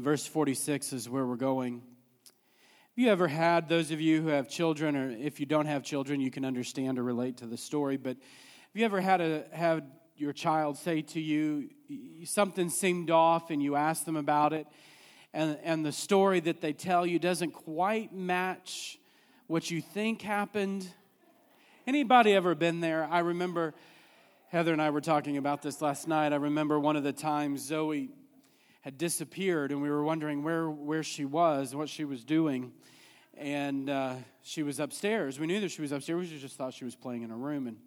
Verse 46 is where we're going. Have you ever had, those of you who have children, or if you don't have children, you can understand or relate to the story, but have you ever had, a, had your child say to you, something seemed off and you ask them about it, and, and the story that they tell you doesn't quite match what you think happened? Anybody ever been there? I remember Heather and I were talking about this last night. I remember one of the times Zoe had disappeared, and we were wondering where, where she was, and what she was doing. And uh, she was upstairs. We knew that she was upstairs. We just thought she was playing in her room. And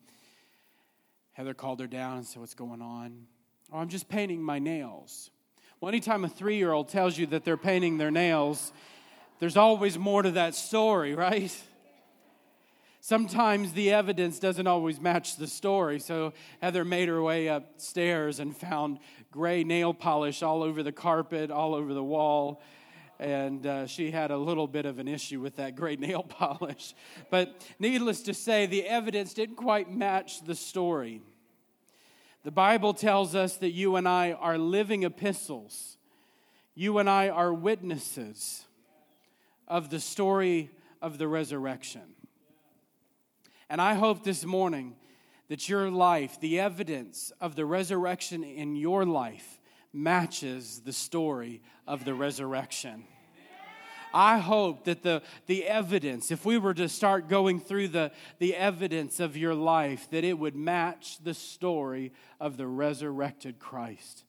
Heather called her down and said, What's going on? Oh, I'm just painting my nails. Well, anytime a three year old tells you that they're painting their nails, there's always more to that story, right? Sometimes the evidence doesn't always match the story. So Heather made her way upstairs and found gray nail polish all over the carpet, all over the wall. And uh, she had a little bit of an issue with that gray nail polish. But needless to say, the evidence didn't quite match the story. The Bible tells us that you and I are living epistles, you and I are witnesses of the story of the resurrection. And I hope this morning that your life, the evidence of the resurrection in your life, matches the story of the resurrection. I hope that the, the evidence, if we were to start going through the, the evidence of your life, that it would match the story of the resurrected Christ.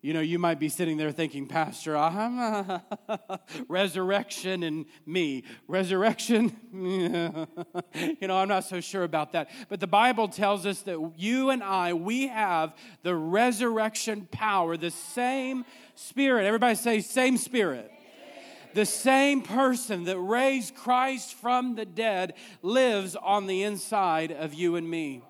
You know, you might be sitting there thinking, Pastor, I'm resurrection and me. Resurrection? you know, I'm not so sure about that. But the Bible tells us that you and I, we have the resurrection power, the same spirit. Everybody say, same spirit. The same person that raised Christ from the dead lives on the inside of you and me.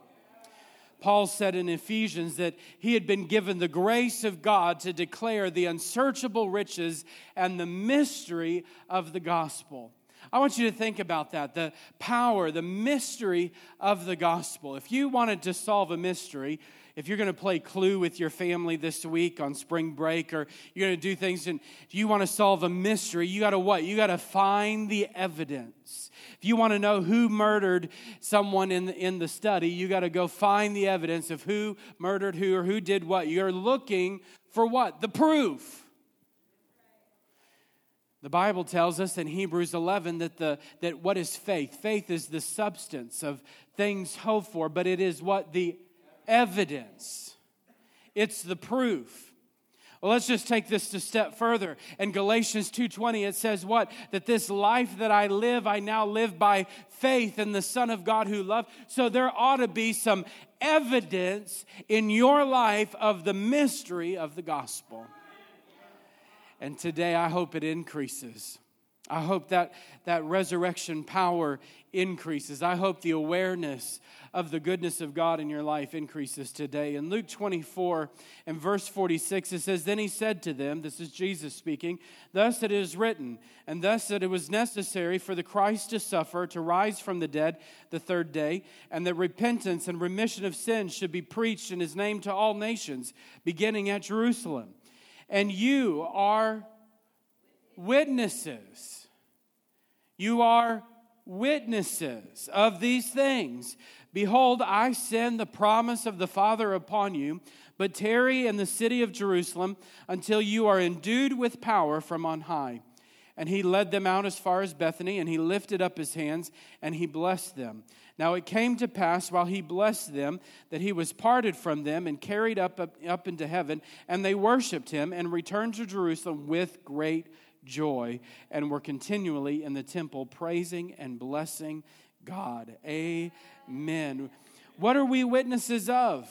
Paul said in Ephesians that he had been given the grace of God to declare the unsearchable riches and the mystery of the gospel. I want you to think about that the power, the mystery of the gospel. If you wanted to solve a mystery, if you're going to play Clue with your family this week on spring break, or you're going to do things and you want to solve a mystery, you got to what? You got to find the evidence. If you want to know who murdered someone in the, in the study, you got to go find the evidence of who murdered who or who did what. You're looking for what? The proof. The Bible tells us in Hebrews 11 that, the, that what is faith? Faith is the substance of things hoped for, but it is what? The evidence. It's the proof. Well, let's just take this a step further. In Galatians 2:20 it says what? That this life that I live I now live by faith in the Son of God who loved. So there ought to be some evidence in your life of the mystery of the gospel. And today I hope it increases. I hope that that resurrection power increases. I hope the awareness of the goodness of God in your life increases today. In Luke 24 and verse 46, it says, Then he said to them, This is Jesus speaking, Thus it is written, and thus that it was necessary for the Christ to suffer, to rise from the dead the third day, and that repentance and remission of sins should be preached in his name to all nations, beginning at Jerusalem. And you are witnesses you are witnesses of these things. Behold, I send the promise of the Father upon you, but tarry in the city of Jerusalem until you are endued with power from on high. And he led them out as far as Bethany, and he lifted up his hands, and he blessed them. Now it came to pass while he blessed them that he was parted from them and carried up, up, up into heaven, and they worshiped him and returned to Jerusalem with great joy and were continually in the temple praising and blessing God. Amen. What are we witnesses of?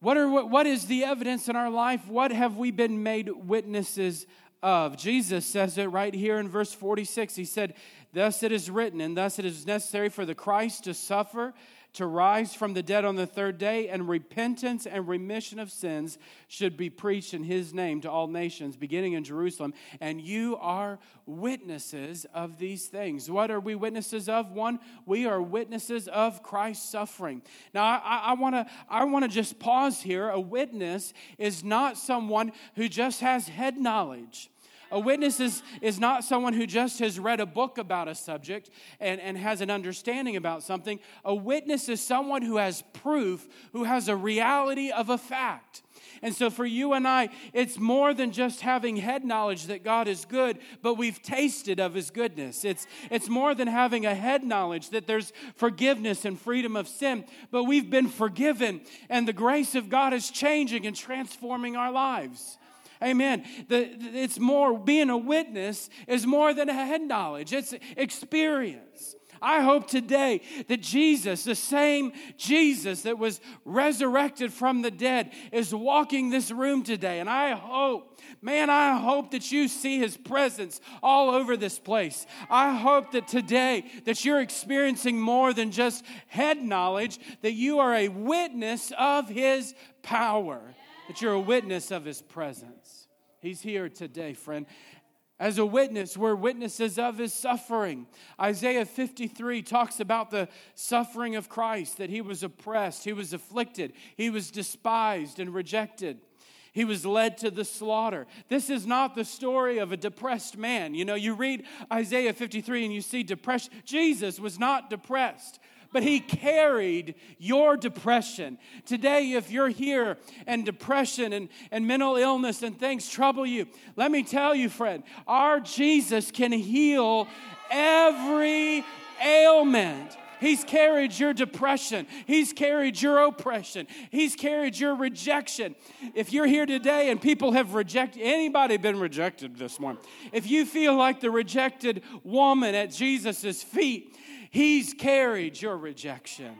What, are, what, what is the evidence in our life? What have we been made witnesses of? Jesus says it right here in verse 46. He said, Thus it is written, and thus it is necessary for the Christ to suffer to rise from the dead on the third day, and repentance and remission of sins should be preached in his name to all nations, beginning in Jerusalem. And you are witnesses of these things. What are we witnesses of? One, we are witnesses of Christ's suffering. Now, I, I want to I wanna just pause here. A witness is not someone who just has head knowledge. A witness is, is not someone who just has read a book about a subject and, and has an understanding about something. A witness is someone who has proof, who has a reality of a fact. And so for you and I, it's more than just having head knowledge that God is good, but we've tasted of his goodness. It's, it's more than having a head knowledge that there's forgiveness and freedom of sin, but we've been forgiven, and the grace of God is changing and transforming our lives. Amen. The, it's more, being a witness is more than a head knowledge, it's experience. I hope today that Jesus, the same Jesus that was resurrected from the dead, is walking this room today. And I hope, man, I hope that you see his presence all over this place. I hope that today that you're experiencing more than just head knowledge, that you are a witness of his power that you're a witness of his presence. He's here today, friend. As a witness, we're witnesses of his suffering. Isaiah 53 talks about the suffering of Christ, that he was oppressed, he was afflicted, he was despised and rejected. He was led to the slaughter. This is not the story of a depressed man. You know, you read Isaiah 53 and you see depression. Jesus was not depressed but He carried your depression. Today, if you're here and depression and, and mental illness and things trouble you, let me tell you, friend, our Jesus can heal every ailment. He's carried your depression. He's carried your oppression. He's carried your rejection. If you're here today and people have rejected, anybody been rejected this morning? If you feel like the rejected woman at Jesus' feet, He's carried your rejection.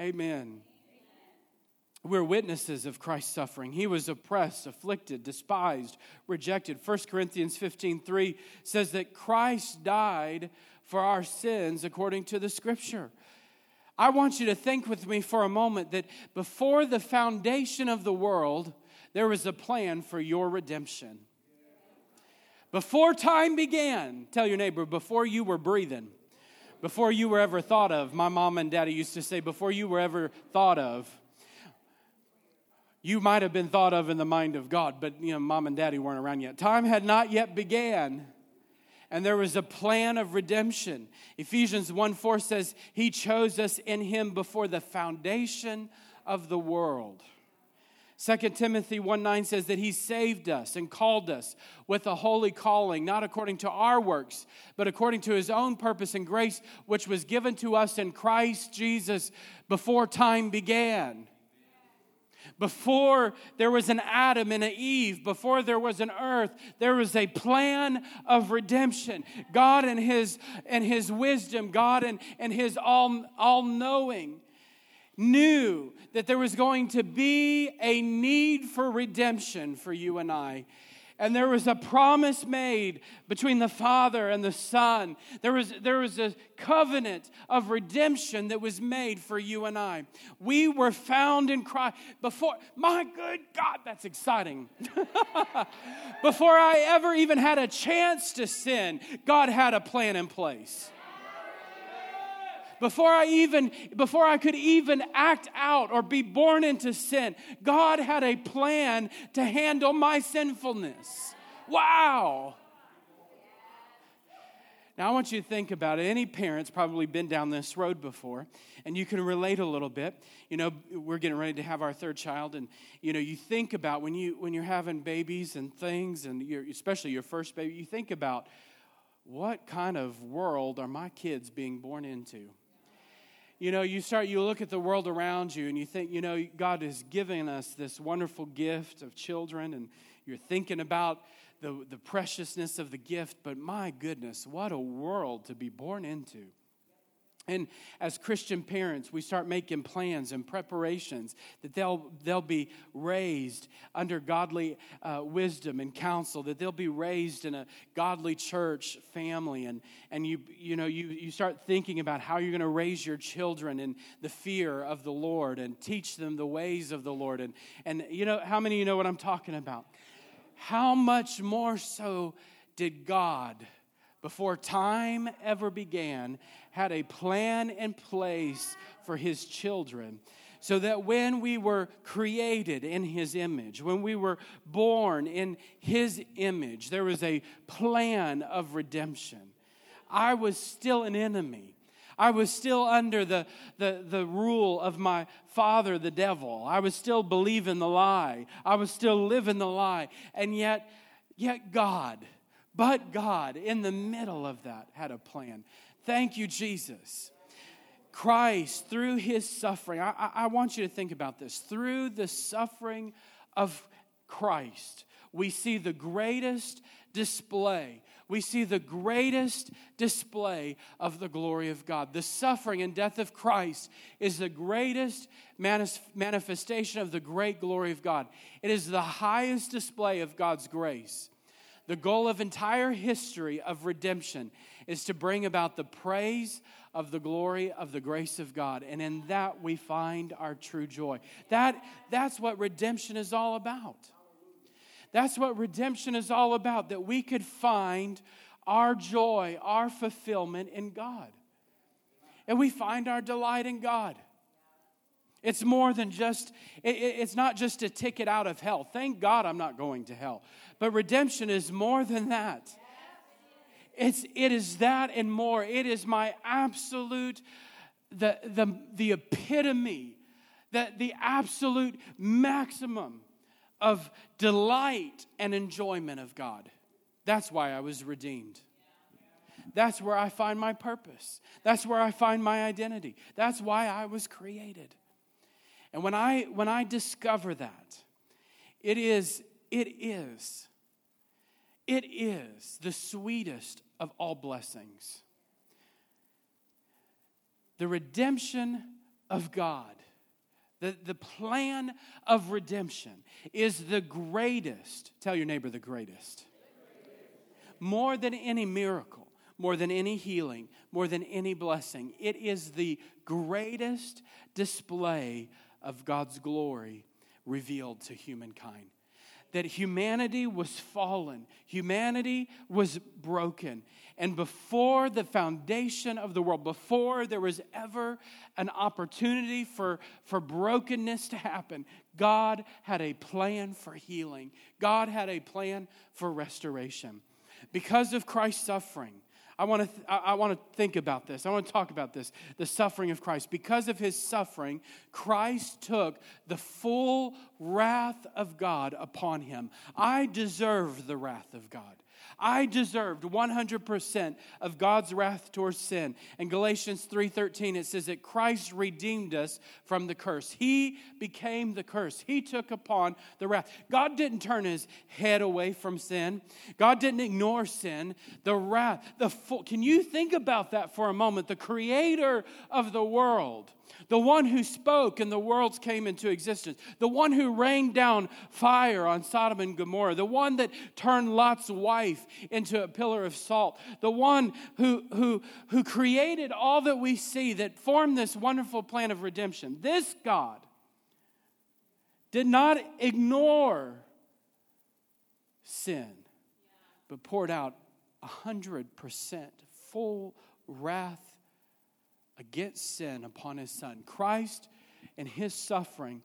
Amen. We're witnesses of Christ's suffering. He was oppressed, afflicted, despised, rejected. 1 Corinthians 15 3 says that Christ died for our sins according to the scripture. I want you to think with me for a moment that before the foundation of the world, there was a plan for your redemption. Before time began, tell your neighbor, before you were breathing, before you were ever thought of. My mom and daddy used to say, before you were ever thought of. You might have been thought of in the mind of God, but you know, mom and daddy weren't around yet. Time had not yet began, and there was a plan of redemption. Ephesians 1 4 says, He chose us in Him before the foundation of the world. 2 Timothy 1 9 says that he saved us and called us with a holy calling, not according to our works, but according to his own purpose and grace, which was given to us in Christ Jesus before time began. Before there was an Adam and an Eve, before there was an earth, there was a plan of redemption. God and his, and his wisdom, God and, and his all, all knowing knew that there was going to be a need for redemption for you and I. And there was a promise made between the Father and the Son. There was, there was a covenant of redemption that was made for you and I. We were found in Christ before, my good God, that's exciting. before I ever even had a chance to sin, God had a plan in place before I even before I could even act out or be born into sin, God had a plan to handle my sinfulness. Wow. Now, I want you to think about it. Any parent's probably been down this road before, and you can relate a little bit. You know, we're getting ready to have our third child, and you know, you think about when you when you're having babies and things, and especially your first baby, you think about what kind of world are my kids being born into? You know, you start, you look at the world around you and you think, you know, God is giving us this wonderful gift of children, and you're thinking about the, the preciousness of the gift, but my goodness, what a world to be born into. And as Christian parents, we start making plans and preparations that they'll, they'll be raised under godly uh, wisdom and counsel, that they'll be raised in a godly church family. And, and you, you, know, you, you start thinking about how you're going to raise your children in the fear of the Lord and teach them the ways of the Lord. And, and you know, how many of you know what I'm talking about? How much more so did God? Before time ever began, had a plan in place for his children. So that when we were created in his image, when we were born in his image, there was a plan of redemption. I was still an enemy. I was still under the, the, the rule of my father, the devil. I was still believing the lie. I was still living the lie. And yet, yet God, but God, in the middle of that, had a plan. Thank you, Jesus. Christ, through his suffering, I, I, want you to think about this. Through the suffering of Christ, we see the greatest display. We see the greatest display of the glory of God. The suffering and death of Christ is the greatest manifestation of the great glory of God. It is the highest display of God's grace. The goal of entire history of redemption is to bring about the praise of the glory of the grace of God. And in that we find our true joy. That, that's what redemption is all about. That's what redemption is all about, that we could find our joy, our fulfillment in God. And we find our delight in God. It's more than just, it's not just a ticket out of hell. Thank God I'm not going to hell. But redemption is more than that. It's, it is that and more. It is my absolute, the, the, the epitome, the, the absolute maximum of delight and enjoyment of God. That's why I was redeemed. That's where I find my purpose. That's where I find my identity. That's why I was created. And when I when I discover that, it is it is it is the sweetest of all blessings. The redemption of God, the, the plan of redemption is the greatest. Tell your neighbor the greatest. More than any miracle, more than any healing, more than any blessing, it is the greatest display of God's glory revealed to humankind. That humanity was fallen, humanity was broken. And before the foundation of the world, before there was ever an opportunity for, for brokenness to happen, God had a plan for healing. God had a plan for restoration. Because of Christ's suffering, I want, to th- I want to think about this. I want to talk about this the suffering of Christ. Because of his suffering, Christ took the full wrath of God upon him. I deserve the wrath of God. I deserved 100% of God's wrath towards sin. In Galatians 3:13 it says that Christ redeemed us from the curse. He became the curse. He took upon the wrath. God didn't turn his head away from sin. God didn't ignore sin. The wrath, the full, Can you think about that for a moment? The creator of the world the one who spoke and the worlds came into existence, the one who rained down fire on Sodom and Gomorrah, the one that turned Lot's wife into a pillar of salt, the one who, who, who created all that we see that formed this wonderful plan of redemption. This God did not ignore sin, but poured out a hundred percent full wrath against sin upon his son. Christ and his suffering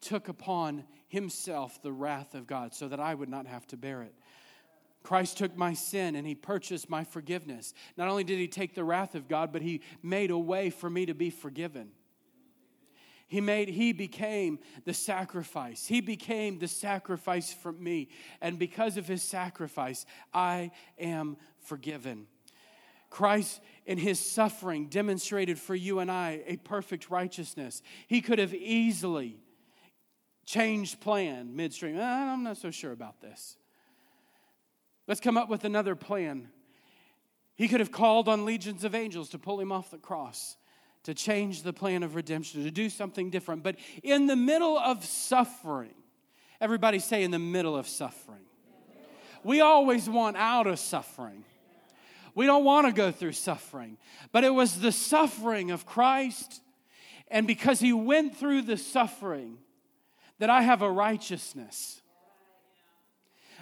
took upon himself the wrath of God so that I would not have to bear it. Christ took my sin and he purchased my forgiveness. Not only did he take the wrath of God, but he made a way for me to be forgiven. He made he became the sacrifice. He became the sacrifice for me. And because of his sacrifice, I am forgiven. Christ in his suffering demonstrated for you and I a perfect righteousness. He could have easily changed plan midstream. Uh, I'm not so sure about this. Let's come up with another plan. He could have called on legions of angels to pull him off the cross. to change the plan of redemption, to do something different. But in the middle of suffering, everybody say, in the middle of suffering. We always want out of suffering. We don't want to go through suffering. But it was the suffering of Christ, and because he went through the suffering, that I have a righteousness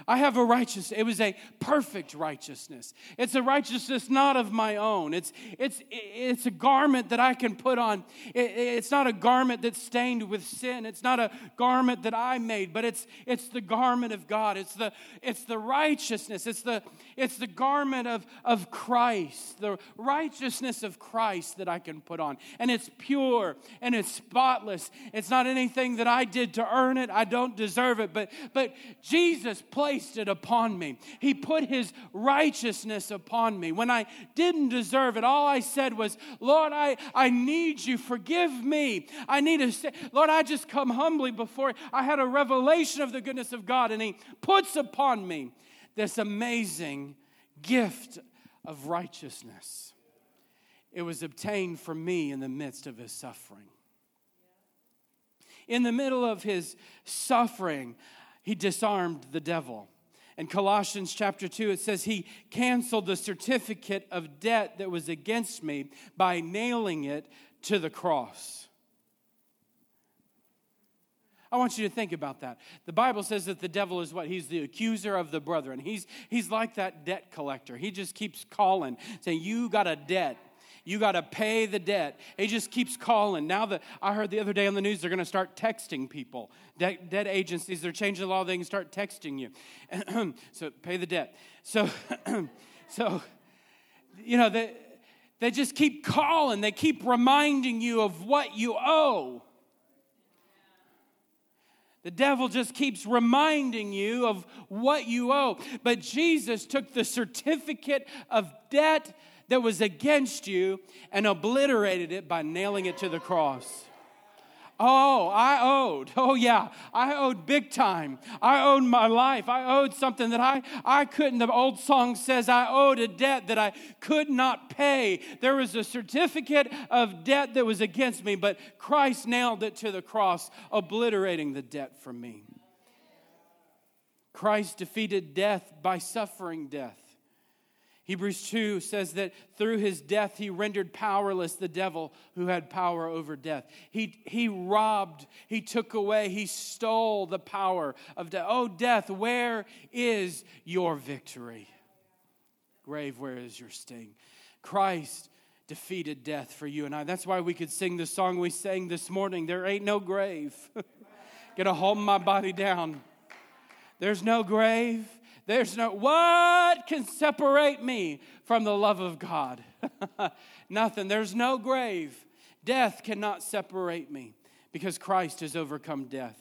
I have a righteousness. It was a perfect righteousness. It's a righteousness not of my own. It's, it's, it's a garment that I can put on. It, it's not a garment that's stained with sin. It's not a garment that I made, but it's, it's the garment of God. It's the, it's the righteousness. It's the, it's the garment of, of Christ, the righteousness of Christ that I can put on. And it's pure and it's spotless. It's not anything that I did to earn it. I don't deserve it. But, but Jesus placed it upon me. He put his righteousness upon me. When I didn't deserve it, all I said was, Lord, I, I need you. Forgive me. I need to say, Lord, I just come humbly before. you. I had a revelation of the goodness of God, and he puts upon me this amazing gift of righteousness. It was obtained for me in the midst of his suffering. In the middle of his suffering, he disarmed the devil. In Colossians chapter 2, it says, He canceled the certificate of debt that was against me by nailing it to the cross. I want you to think about that. The Bible says that the devil is what? He's the accuser of the brethren. He's, he's like that debt collector. He just keeps calling, saying, You got a debt. You got to pay the debt. He just keeps calling. Now that I heard the other day on the news, they're going to start texting people. Debt, debt agencies, they're changing the law. They can start texting you. so pay the debt. So, so you know, they, they just keep calling. They keep reminding you of what you owe. The devil just keeps reminding you of what you owe. But Jesus took the certificate of debt that was against you and obliterated it by nailing it to the cross. Oh, I owed. Oh, yeah. I owed big time. I owed my life. I owed something that I, I couldn't. The old song says, I owed a debt that I could not pay. There was a certificate of debt that was against me, but Christ nailed it to the cross, obliterating the debt from me. Christ defeated death by suffering death. Hebrews 2 says that through his death, he rendered powerless the devil who had power over death. He, he robbed, he took away, he stole the power of death. Oh, death, where is your victory? Grave, where is your sting? Christ defeated death for you and I. That's why we could sing the song we sang this morning There ain't no grave. Gonna hold my body down. There's no grave. There's no, what can separate me from the love of God? Nothing. There's no grave. Death cannot separate me because Christ has overcome death.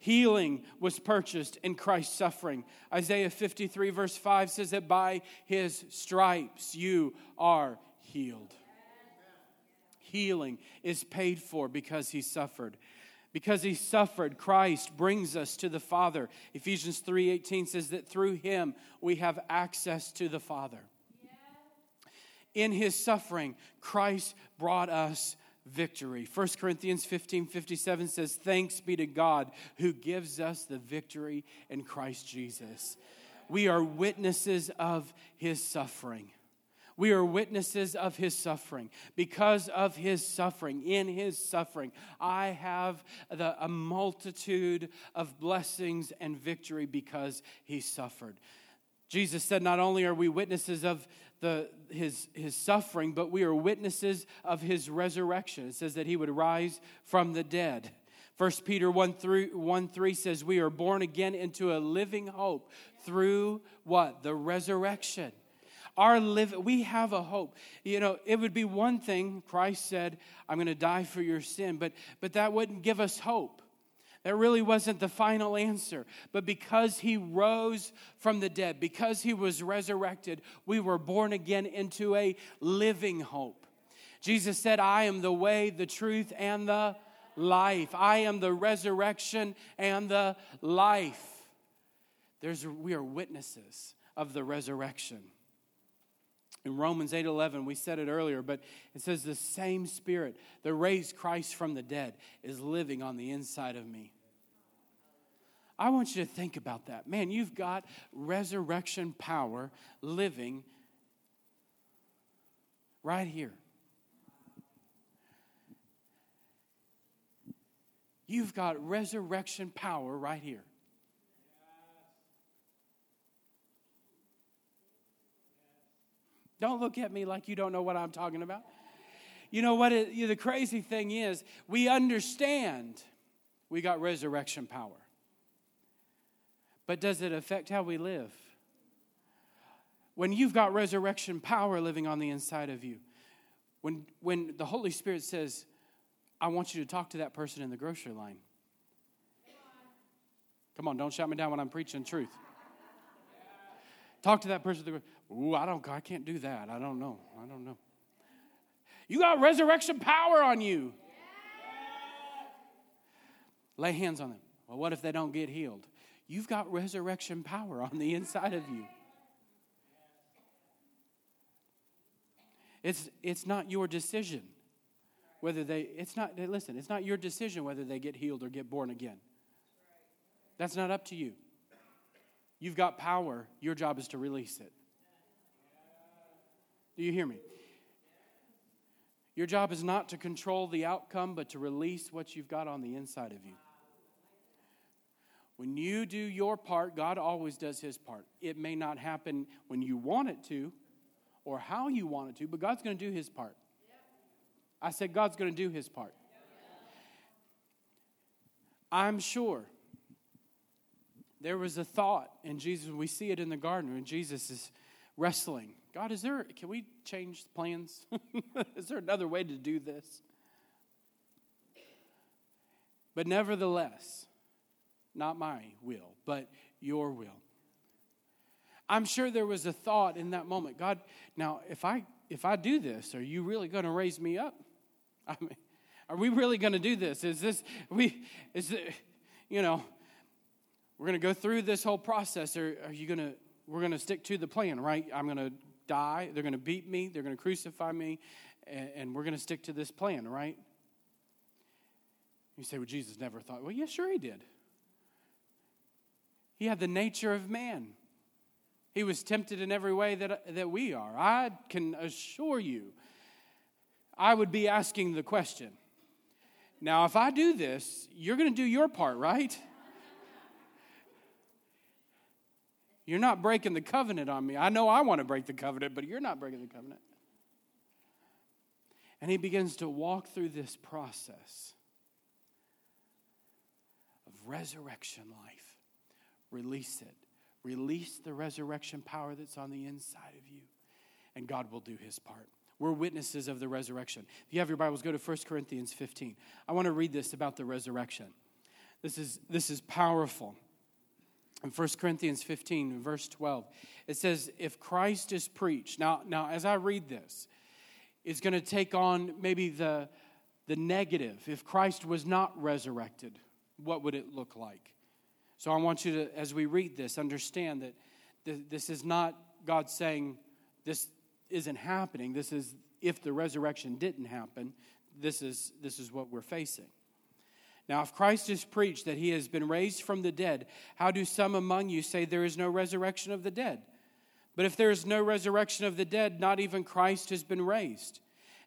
Healing was purchased in Christ's suffering. Isaiah 53, verse 5 says that by his stripes you are healed. Healing is paid for because he suffered because he suffered christ brings us to the father. Ephesians 3.18 says that through him we have access to the father. In his suffering christ brought us victory. 1 corinthians 15 57 says thanks be to god who gives us the victory in christ jesus. We are witnesses of his suffering we are witnesses of his suffering. Because of his suffering, in his suffering, I have the, a multitude of blessings and victory because he suffered. Jesus said, Not only are we witnesses of the, his, his suffering, but we are witnesses of his resurrection. It says that he would rise from the dead. 1 Peter 1 3, 1 3 says, We are born again into a living hope through what? The resurrection. Our live, we have a hope. You know, it would be one thing, Christ said, I'm going to die for your sin, but, but that wouldn't give us hope. That really wasn't the final answer. But because he rose from the dead, because he was resurrected, we were born again into a living hope. Jesus said, I am the way, the truth, and the life. I am the resurrection and the life. There's, we are witnesses of the resurrection. In Romans 8:11, we said it earlier, but it says the same spirit that raised Christ from the dead is living on the inside of me. I want you to think about that. Man, you've got resurrection power living right here. You've got resurrection power right here. Don't look at me like you don't know what I'm talking about. You know what? It, you know, the crazy thing is, we understand we got resurrection power. But does it affect how we live? When you've got resurrection power living on the inside of you, when, when the Holy Spirit says, I want you to talk to that person in the grocery line. Come on, don't shut me down when I'm preaching truth. Talk to that person. Ooh, I don't. I can't do that. I don't know. I don't know. You got resurrection power on you. Lay hands on them. Well, what if they don't get healed? You've got resurrection power on the inside of you. It's, it's not your decision whether they, it's not, listen, it's not your decision whether they get healed or get born again. That's not up to you. You've got power. Your job is to release it. Do you hear me? Your job is not to control the outcome, but to release what you've got on the inside of you. When you do your part, God always does his part. It may not happen when you want it to or how you want it to, but God's going to do his part. I said, God's going to do his part. I'm sure there was a thought in Jesus, we see it in the garden when Jesus is wrestling. God, is there, can we change plans? is there another way to do this? But nevertheless, not my will, but your will. I'm sure there was a thought in that moment, God, now if I if I do this, are you really going to raise me up? I mean, are we really going to do this? Is this we is it, you know, we're going to go through this whole process. Or are you going to, we're going to stick to the plan, right? I'm going to die. They're going to beat me. They're going to crucify me. And, and we're going to stick to this plan, right? You say, well, Jesus never thought. Well, yeah, sure he did. He had the nature of man. He was tempted in every way that, that we are. I can assure you, I would be asking the question now, if I do this, you're going to do your part, right? You're not breaking the covenant on me. I know I want to break the covenant, but you're not breaking the covenant. And he begins to walk through this process of resurrection life. Release it. Release the resurrection power that's on the inside of you, and God will do his part. We're witnesses of the resurrection. If you have your Bibles, go to 1 Corinthians 15. I want to read this about the resurrection. This is, this is powerful in 1 Corinthians 15, verse 12, it says, If Christ is preached, now, now as I read this, it's going to take on maybe the, the negative. If Christ was not resurrected, what would it look like? So I want you to, as we read this, understand that this is not God saying this isn't happening. This is if the resurrection didn't happen, this is, this is what we're facing. Now, if Christ is preached that he has been raised from the dead, how do some among you say there is no resurrection of the dead? But if there is no resurrection of the dead, not even Christ has been raised.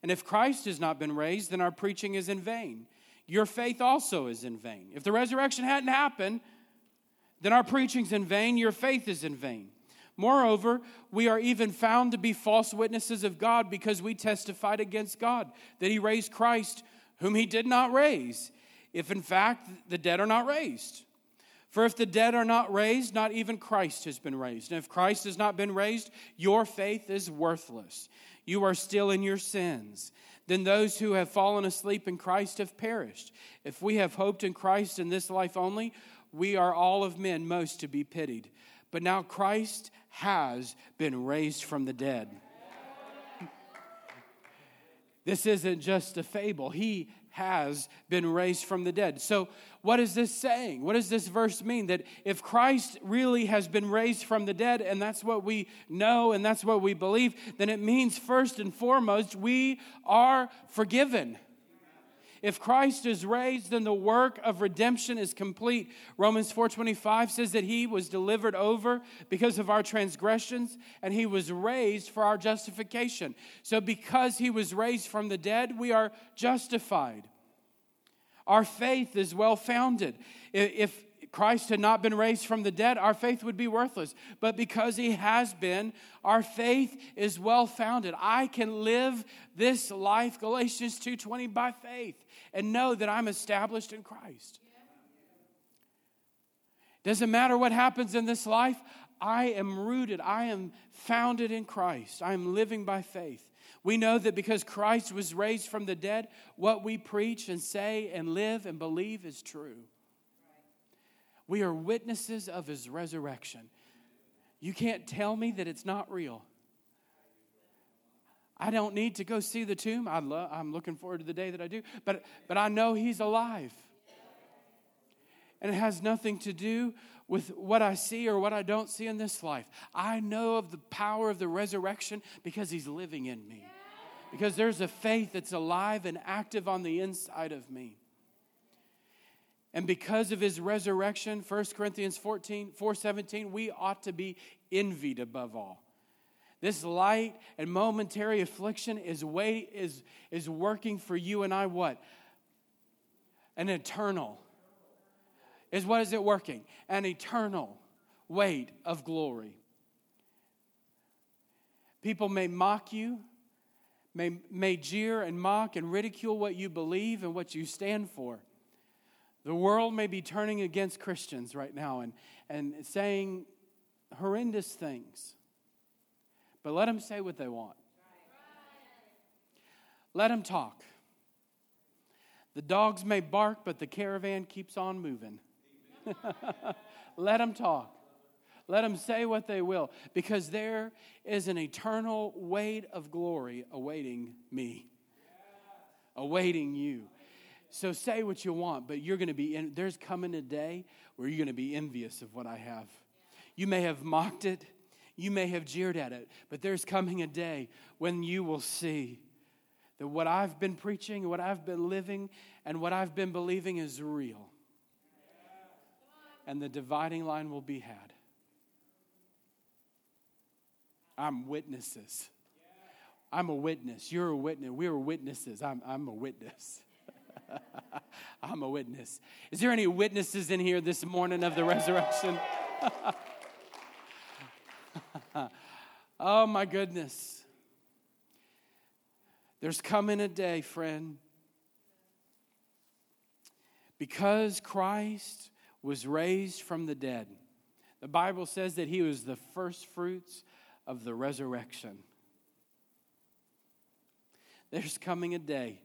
And if Christ has not been raised, then our preaching is in vain. Your faith also is in vain. If the resurrection hadn't happened, then our preaching's in vain, your faith is in vain. Moreover, we are even found to be false witnesses of God because we testified against God that he raised Christ, whom he did not raise if in fact the dead are not raised. For if the dead are not raised, not even Christ has been raised. And if Christ has not been raised, your faith is worthless. You are still in your sins. Then those who have fallen asleep in Christ have perished. If we have hoped in Christ in this life only, we are all of men most to be pitied. But now Christ has been raised from the dead This isn't just a fable. He has been raised from the dead. So, what is this saying? What does this verse mean? That if Christ really has been raised from the dead, and that's what we know and that's what we believe, then it means first and foremost, we are forgiven. If Christ is raised, then the work of redemption is complete. Romans 4:25 says that he was delivered over because of our transgressions and he was raised for our justification. So because he was raised from the dead, we are justified. Our faith is well founded. If Christ had not been raised from the dead, our faith would be worthless. But because he has been, our faith is well founded. I can live this life, Galatians 2:20, by faith and know that I'm established in Christ. Doesn't matter what happens in this life, I am rooted, I am founded in Christ. I am living by faith. We know that because Christ was raised from the dead, what we preach and say and live and believe is true. We are witnesses of his resurrection. You can't tell me that it's not real. I don't need to go see the tomb. I love, I'm looking forward to the day that I do. But, but I know he's alive. And it has nothing to do with what I see or what I don't see in this life. I know of the power of the resurrection because he's living in me. Because there's a faith that's alive and active on the inside of me. And because of his resurrection, 1 Corinthians 14, 4 17, we ought to be envied above all. This light and momentary affliction is, way, is, is working for you and I what? An eternal. Is what is it working? An eternal weight of glory. People may mock you, may, may jeer and mock and ridicule what you believe and what you stand for. The world may be turning against Christians right now and, and saying horrendous things. But let them say what they want. Let them talk. The dogs may bark, but the caravan keeps on moving. let them talk. Let them say what they will, because there is an eternal weight of glory awaiting me, awaiting you. So say what you want, but you're going to be in, there's coming a day where you're going to be envious of what I have. You may have mocked it, you may have jeered at it, but there's coming a day when you will see that what I've been preaching, what I've been living, and what I've been believing is real. And the dividing line will be had. I'm witnesses. I'm a witness. You're a witness. We're witnesses. I'm, I'm a witness. I'm a witness. Is there any witnesses in here this morning of the resurrection? oh my goodness. There's coming a day, friend, because Christ was raised from the dead. The Bible says that he was the first fruits of the resurrection. There's coming a day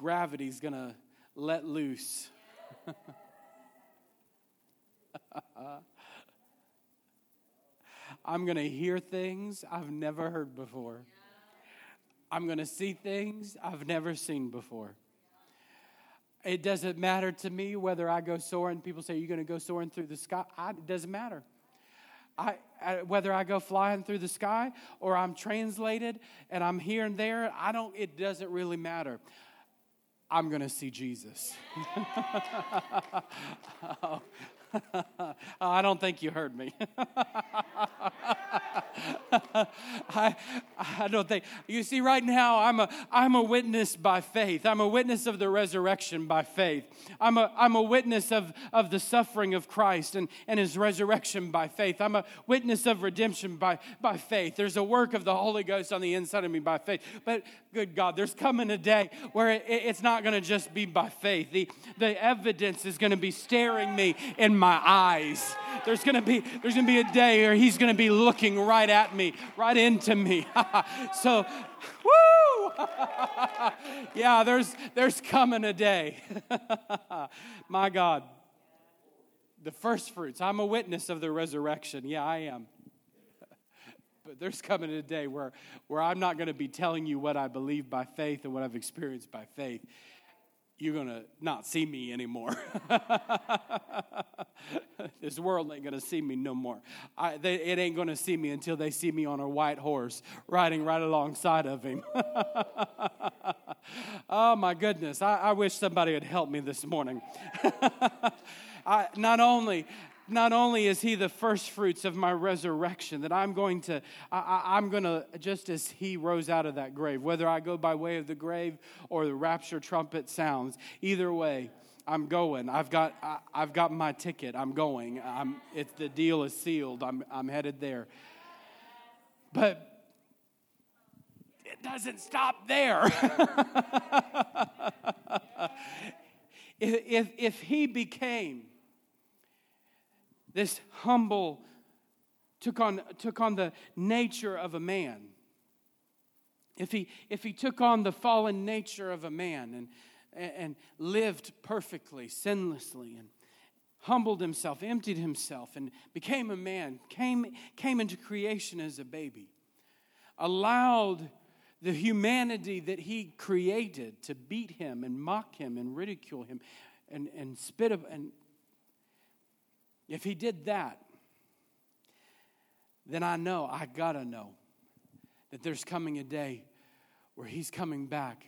gravity's going to let loose. I'm going to hear things I've never heard before. I'm going to see things I've never seen before. It doesn't matter to me whether I go soaring. People say, You're going to go soaring through the sky. I, it doesn't matter. I, I, whether I go flying through the sky or I'm translated and I'm here and there, I don't, it doesn't really matter. I'm going to see Jesus. oh. I don't think you heard me. I, I don't think. You see, right now, I'm a, I'm a witness by faith. I'm a witness of the resurrection by faith. I'm a, I'm a witness of, of the suffering of Christ and, and his resurrection by faith. I'm a witness of redemption by, by faith. There's a work of the Holy Ghost on the inside of me by faith. But good God, there's coming a day where it, it's not going to just be by faith. The, the evidence is going to be staring me in my eyes. There's going to be there's going to be a day where he's going to be looking right at me, right into me. so, woo! yeah, there's there's coming a day. My God. the first fruits. I'm a witness of the resurrection. Yeah, I am. But there's coming a day where, where I'm not going to be telling you what I believe by faith and what I've experienced by faith. You're going to not see me anymore. this world ain't going to see me no more. I, they, it ain't going to see me until they see me on a white horse riding right alongside of him. oh, my goodness. I, I wish somebody had helped me this morning. I, not only not only is he the first fruits of my resurrection that i'm going to I, am going to just as he rose out of that grave whether i go by way of the grave or the rapture trumpet sounds either way i'm going. I've got I, have got my ticket. I'm going. I'm it's the deal is sealed. I'm, I'm headed there. But it doesn't stop there. If, if, if he became this humble, took on, took on the nature of a man, if he, if he took on the fallen nature of a man and, and lived perfectly, sinlessly, and humbled himself, emptied himself, and became a man, came, came into creation as a baby, allowed the humanity that he created to beat him and mock him and ridicule him and, and spit and if he did that, then I know, I gotta know that there's coming a day where he's coming back,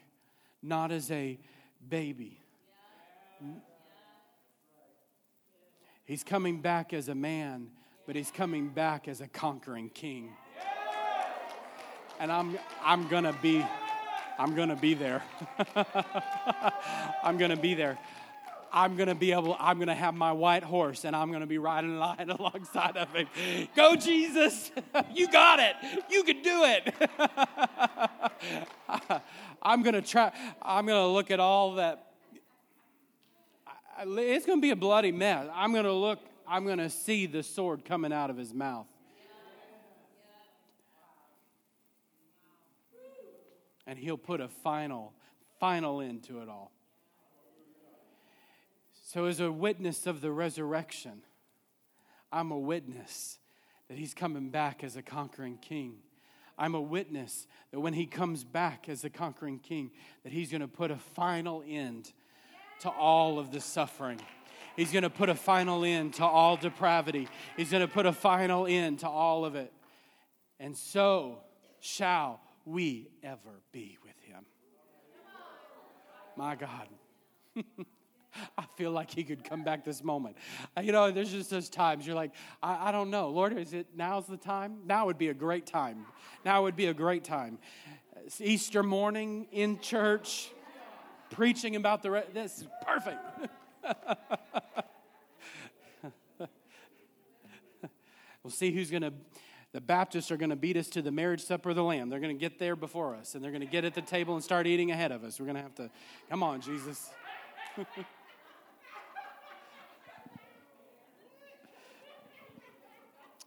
not as a baby. He's coming back as a man, but he's coming back as a conquering king. And I'm, I'm gonna be, I'm gonna be there. I'm gonna be there. I'm going to be able, I'm going to have my white horse and I'm going to be riding line alongside of him. Go, Jesus. you got it. You can do it. I'm going to try, I'm going to look at all that. It's going to be a bloody mess. I'm going to look, I'm going to see the sword coming out of his mouth. And he'll put a final, final end to it all. So, as a witness of the resurrection, I'm a witness that he's coming back as a conquering king. I'm a witness that when he comes back as a conquering king, that he's going to put a final end to all of the suffering. He's going to put a final end to all depravity. He's going to put a final end to all of it. And so shall we ever be with him. My God. I feel like he could come back this moment. Uh, you know, there's just those times you're like, I, I, don't know. Lord, is it now's the time? Now would be a great time. Now would be a great time. It's Easter morning in church, preaching about the, re- this is perfect. we'll see who's going to, the Baptists are going to beat us to the marriage supper of the Lamb. They're going to get there before us, and they're going to get at the table and start eating ahead of us. We're going to have to, come on, Jesus.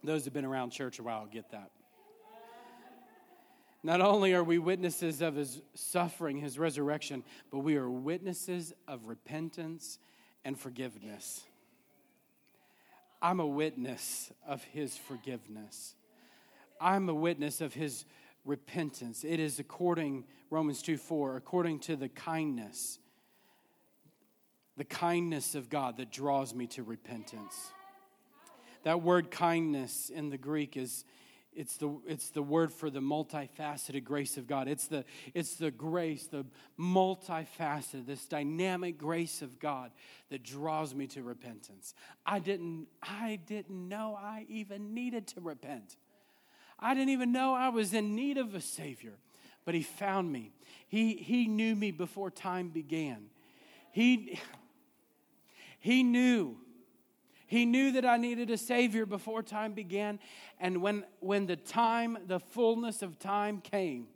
Those who've been around church a while get that. Not only are we witnesses of his suffering, his resurrection, but we are witnesses of repentance and forgiveness. I'm a witness of his forgiveness. I'm a witness of his repentance. It is according, Romans 2 4, according to the kindness, the kindness of God that draws me to repentance. That word kindness in the Greek is it's the, it's the word for the multifaceted grace of God. It's the, it's the grace, the multifaceted, this dynamic grace of God that draws me to repentance. I didn't, I didn't know I even needed to repent. I didn't even know I was in need of a Savior, but He found me. He, he knew me before time began. He, he knew he knew that I needed a Savior before time began. And when, when the time, the fullness of time came,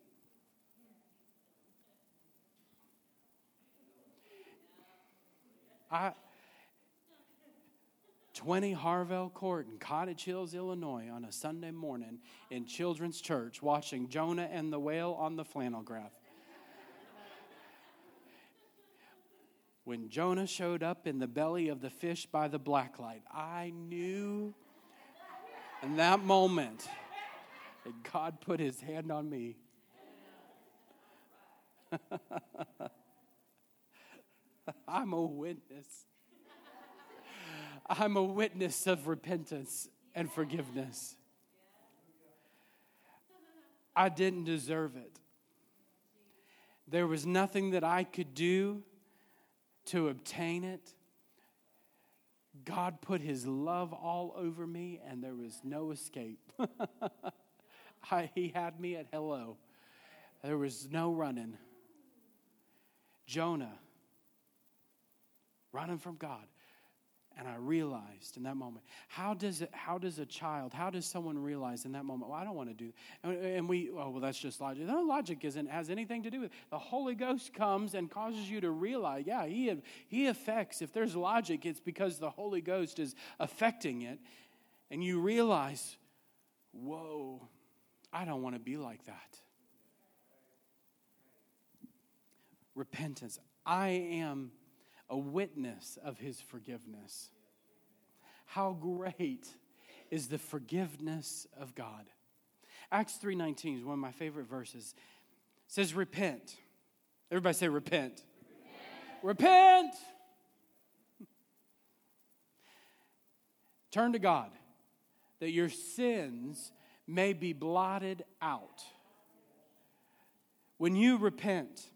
I, 20 Harvell Court in Cottage Hills, Illinois, on a Sunday morning in Children's Church, watching Jonah and the whale on the flannel graph. When Jonah showed up in the belly of the fish by the blacklight, I knew in that moment that God put his hand on me. I'm a witness. I'm a witness of repentance and forgiveness. I didn't deserve it. There was nothing that I could do to obtain it. God put his love all over me, and there was no escape. I, he had me at hello. There was no running. Jonah running from God. And I realized in that moment, how does it, how does a child, how does someone realize in that moment, well, I don't want to do that. And, and we, oh, well, that's just logic. No, logic isn't, has anything to do with it. The Holy Ghost comes and causes you to realize, yeah, he, he affects. If there's logic, it's because the Holy Ghost is affecting it. And you realize, whoa, I don't want to be like that. Repentance. I am a witness of his forgiveness. How great is the forgiveness of God. Acts 3:19 is one of my favorite verses. It says repent. Everybody say repent. Repent. repent. Turn to God that your sins may be blotted out. When you repent,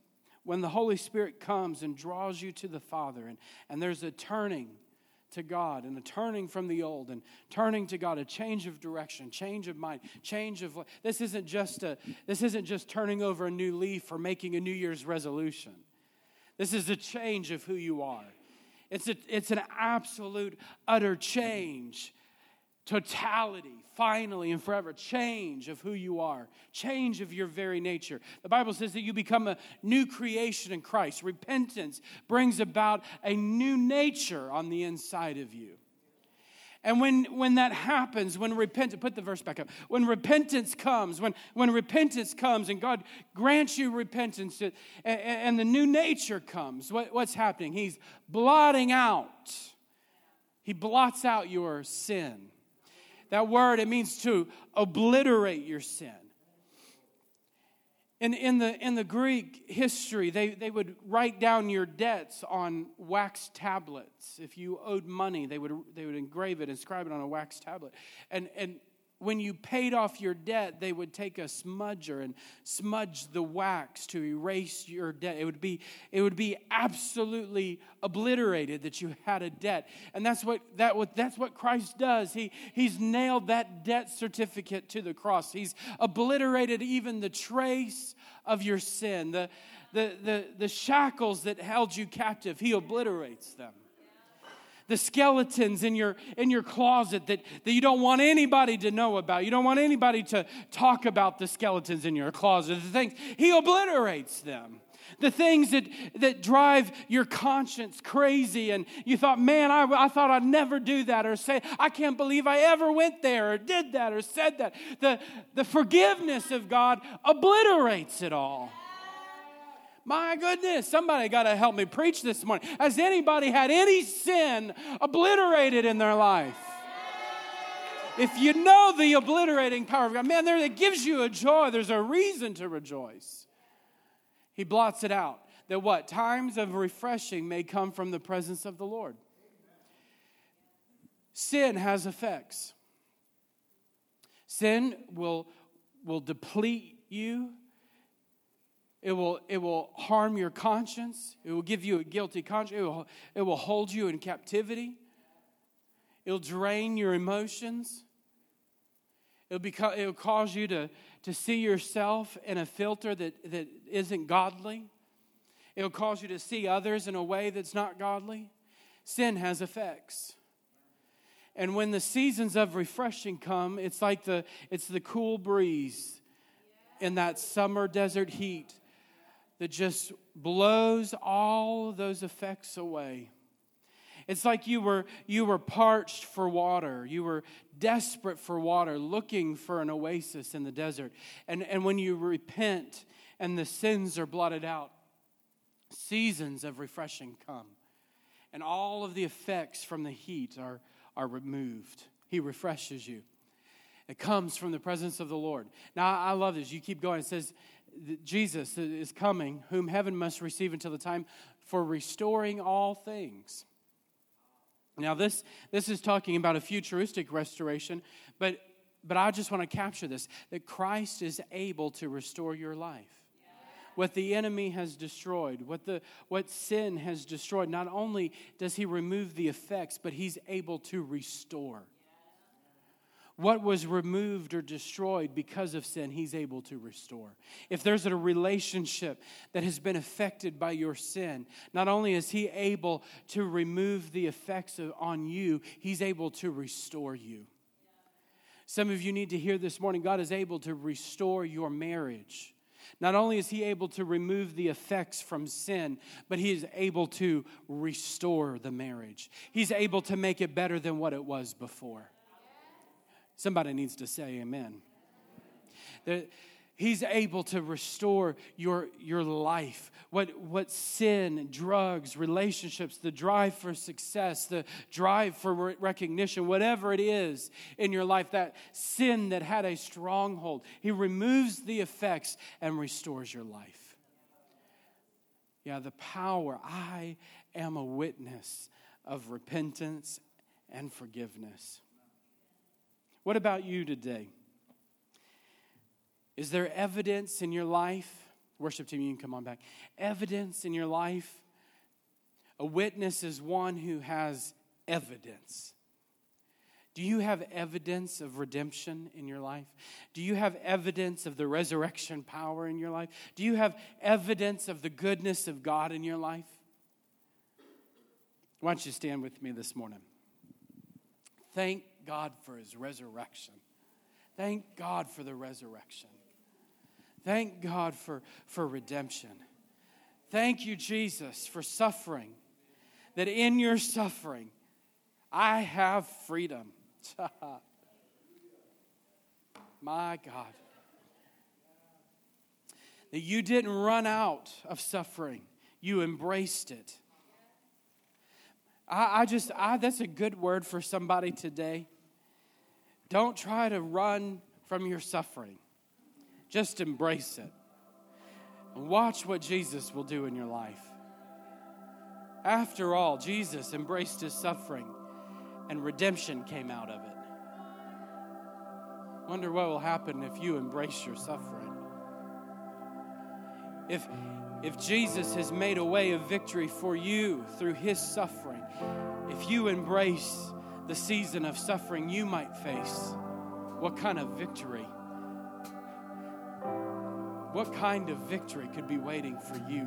when the Holy Spirit comes and draws you to the Father, and, and there's a turning to God and a turning from the old and turning to God, a change of direction, change of mind, change of this isn't just a this isn't just turning over a new leaf or making a New Year's resolution. This is a change of who you are. It's, a, it's an absolute, utter change totality, finally and forever, change of who you are, change of your very nature. The Bible says that you become a new creation in Christ. Repentance brings about a new nature on the inside of you. And when, when that happens, when repentance, put the verse back up. When repentance comes, when, when repentance comes and God grants you repentance and, and the new nature comes, what, what's happening? He's blotting out, He blots out your sin. That word, it means to obliterate your sin. In, in, the, in the Greek history, they, they would write down your debts on wax tablets. If you owed money, they would, they would engrave it, inscribe it on a wax tablet. And, and when you paid off your debt, they would take a smudger and smudge the wax to erase your debt. It would be, it would be absolutely obliterated that you had a debt. And that's what, that, what, that's what Christ does. He, he's nailed that debt certificate to the cross, He's obliterated even the trace of your sin, the, the, the, the shackles that held you captive. He obliterates them the skeletons in your in your closet that, that you don't want anybody to know about. You don't want anybody to talk about the skeletons in your closet. The things he obliterates them. The things that, that drive your conscience crazy, and you thought, man, I, I thought I'd never do that, or say, I can't believe I ever went there, or did that, or said that. The, the forgiveness of God obliterates it all. My goodness, somebody got to help me preach this morning. Has anybody had any sin obliterated in their life? If you know the obliterating power of God, man, there it gives you a joy. There's a reason to rejoice. He blots it out. That what? Times of refreshing may come from the presence of the Lord. Sin has effects. Sin will, will deplete you it will, it will harm your conscience. It will give you a guilty conscience. It will, it will hold you in captivity. It'll drain your emotions. It'll, become, it'll cause you to, to see yourself in a filter that, that isn't godly. It'll cause you to see others in a way that's not godly. Sin has effects. And when the seasons of refreshing come, it's like the, it's the cool breeze in that summer desert heat that just blows all those effects away. It's like you were, you were parched for water. You were desperate for water, looking for an oasis in the desert. And, and when you repent and the sins are blotted out, seasons of refreshing come. And all of the effects from the heat are, are removed. He refreshes you. It comes from the presence of the Lord. Now, I love this. You keep going. It says, Jesus is coming, whom heaven must receive until the time for restoring all things. Now, this, this is talking about a futuristic restoration, but, but I just want to capture this that Christ is able to restore your life. What the enemy has destroyed, what, the, what sin has destroyed, not only does he remove the effects, but he's able to restore. What was removed or destroyed because of sin, He's able to restore. If there's a relationship that has been affected by your sin, not only is He able to remove the effects of, on you, He's able to restore you. Some of you need to hear this morning God is able to restore your marriage. Not only is He able to remove the effects from sin, but He is able to restore the marriage. He's able to make it better than what it was before. Somebody needs to say amen. That he's able to restore your, your life. What, what sin, drugs, relationships, the drive for success, the drive for recognition, whatever it is in your life, that sin that had a stronghold, he removes the effects and restores your life. Yeah, the power. I am a witness of repentance and forgiveness. What about you today? Is there evidence in your life? Worship team, you can come on back. Evidence in your life? A witness is one who has evidence. Do you have evidence of redemption in your life? Do you have evidence of the resurrection power in your life? Do you have evidence of the goodness of God in your life? Why don't you stand with me this morning? Thank God for his resurrection. Thank God for the resurrection. Thank God for, for redemption. Thank you, Jesus, for suffering. That in your suffering, I have freedom. My God. That you didn't run out of suffering, you embraced it. I, I just, I, that's a good word for somebody today. Don't try to run from your suffering, just embrace it. And watch what Jesus will do in your life. After all, Jesus embraced his suffering and redemption came out of it. Wonder what will happen if you embrace your suffering. If, if Jesus has made a way of victory for you through his suffering, if you embrace the season of suffering you might face, what kind of victory? What kind of victory could be waiting for you?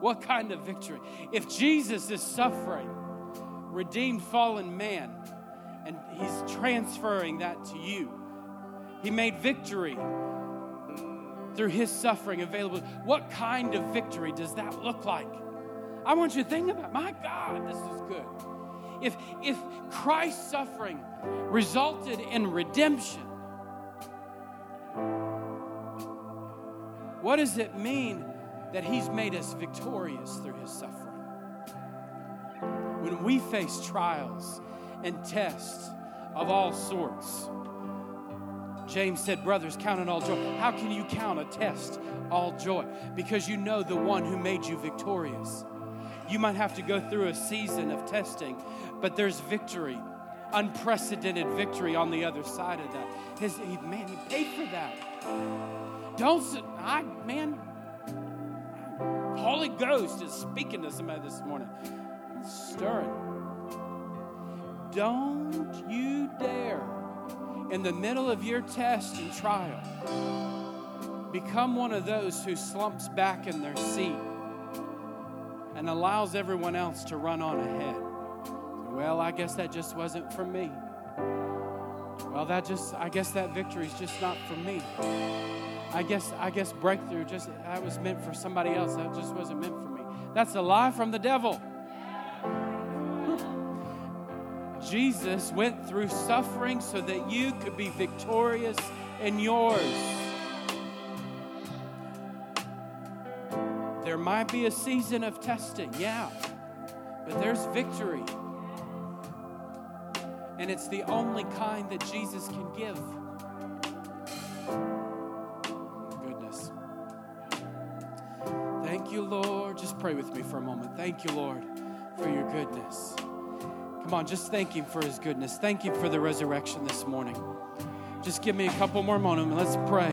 What kind of victory? If Jesus is suffering, redeemed fallen man, and he's transferring that to you, he made victory through his suffering available. What kind of victory does that look like? I want you to think about, my God, this is good. If, if Christ's suffering resulted in redemption, what does it mean that He's made us victorious through His suffering? When we face trials and tests of all sorts, James said, Brothers, count it all joy. How can you count a test all joy? Because you know the one who made you victorious. You might have to go through a season of testing, but there's victory, unprecedented victory on the other side of that. His, he, man, he paid for that. Don't, I, man, Holy Ghost is speaking to somebody this morning. Stirring. Don't you dare, in the middle of your test and trial, become one of those who slumps back in their seat and allows everyone else to run on ahead. Well, I guess that just wasn't for me. Well, that just I guess that victory is just not for me. I guess I guess breakthrough just that was meant for somebody else. That just wasn't meant for me. That's a lie from the devil. Jesus went through suffering so that you could be victorious in yours. Might be a season of testing, yeah, but there's victory. And it's the only kind that Jesus can give. Goodness. Thank you, Lord. Just pray with me for a moment. Thank you, Lord, for your goodness. Come on, just thank Him for His goodness. Thank Him for the resurrection this morning. Just give me a couple more moments. Let's pray.